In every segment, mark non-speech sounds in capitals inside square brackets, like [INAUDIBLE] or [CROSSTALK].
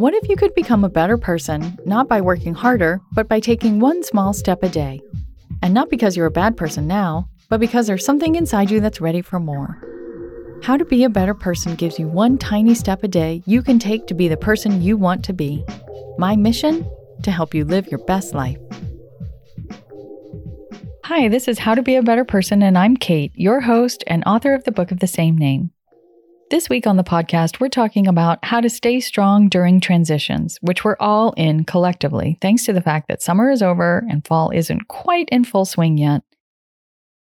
What if you could become a better person, not by working harder, but by taking one small step a day? And not because you're a bad person now, but because there's something inside you that's ready for more. How to Be a Better Person gives you one tiny step a day you can take to be the person you want to be. My mission? To help you live your best life. Hi, this is How to Be a Better Person, and I'm Kate, your host and author of the book of the same name. This week on the podcast, we're talking about how to stay strong during transitions, which we're all in collectively, thanks to the fact that summer is over and fall isn't quite in full swing yet.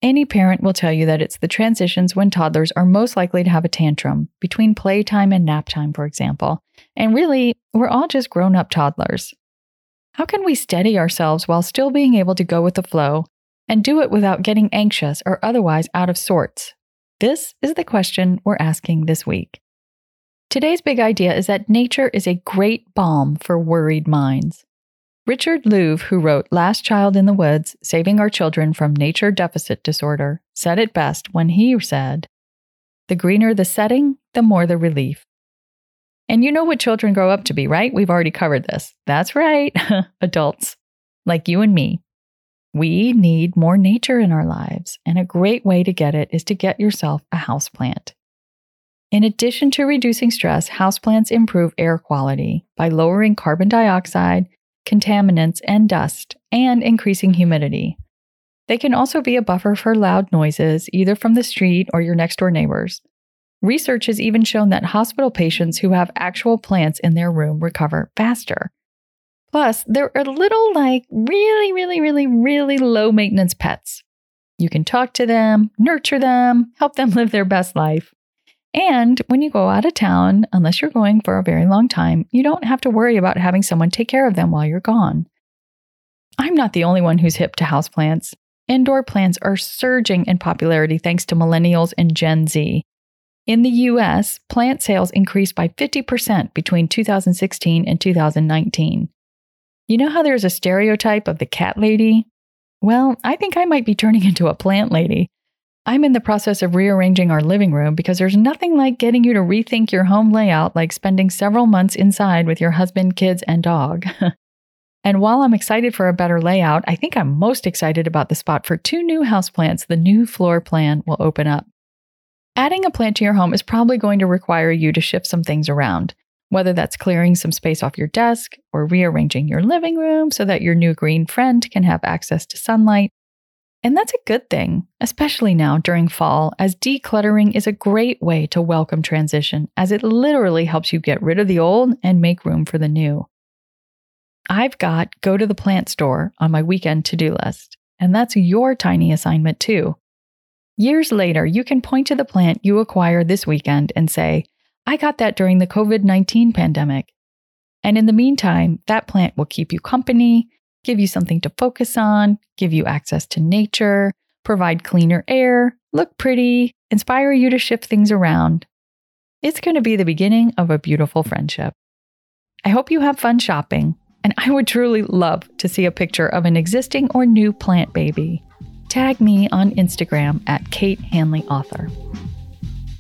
Any parent will tell you that it's the transitions when toddlers are most likely to have a tantrum, between playtime and nap time, for example. And really, we're all just grown up toddlers. How can we steady ourselves while still being able to go with the flow and do it without getting anxious or otherwise out of sorts? This is the question we're asking this week. Today's big idea is that nature is a great balm for worried minds. Richard Louv, who wrote Last Child in the Woods Saving Our Children from Nature Deficit Disorder, said it best when he said, The greener the setting, the more the relief. And you know what children grow up to be, right? We've already covered this. That's right, [LAUGHS] adults, like you and me. We need more nature in our lives, and a great way to get it is to get yourself a houseplant. In addition to reducing stress, houseplants improve air quality by lowering carbon dioxide, contaminants, and dust, and increasing humidity. They can also be a buffer for loud noises, either from the street or your next door neighbors. Research has even shown that hospital patients who have actual plants in their room recover faster. Plus, they're a little like really, really, really, really low maintenance pets. You can talk to them, nurture them, help them [LAUGHS] live their best life. And when you go out of town, unless you're going for a very long time, you don't have to worry about having someone take care of them while you're gone. I'm not the only one who's hip to houseplants. Indoor plants are surging in popularity thanks to millennials and Gen Z. In the US, plant sales increased by 50% between 2016 and 2019. You know how there's a stereotype of the cat lady? Well, I think I might be turning [LAUGHS] into a plant lady. I'm in the process of rearranging our living room because there's nothing like getting you to rethink your home layout like spending several months inside with your husband, kids, and dog. [LAUGHS] and while I'm excited for a better layout, I think I'm most excited about the spot for two new houseplants the new floor plan will open up. Adding a plant to your home is probably going to require you to shift some things around whether that's clearing some space off your desk or rearranging your living room so that your new green friend can have access to sunlight. And that's a good thing, especially now during fall, as decluttering is a great way to welcome transition, as it literally helps you get rid of the old and make room for the new. I've got go to the plant store on my weekend to do list, and that's your tiny assignment too. Years later, you can point to the plant you acquired this weekend and say, I got that during the COVID 19 pandemic. And in the meantime, that plant will keep you company, give you something to focus on, give you access to nature, provide cleaner air, look pretty, inspire you to shift things around. It's going to be the beginning of a beautiful friendship. I hope you have fun shopping, and I would truly love to see a picture of an existing or new plant baby. Tag me on Instagram at Kate Hanley Author.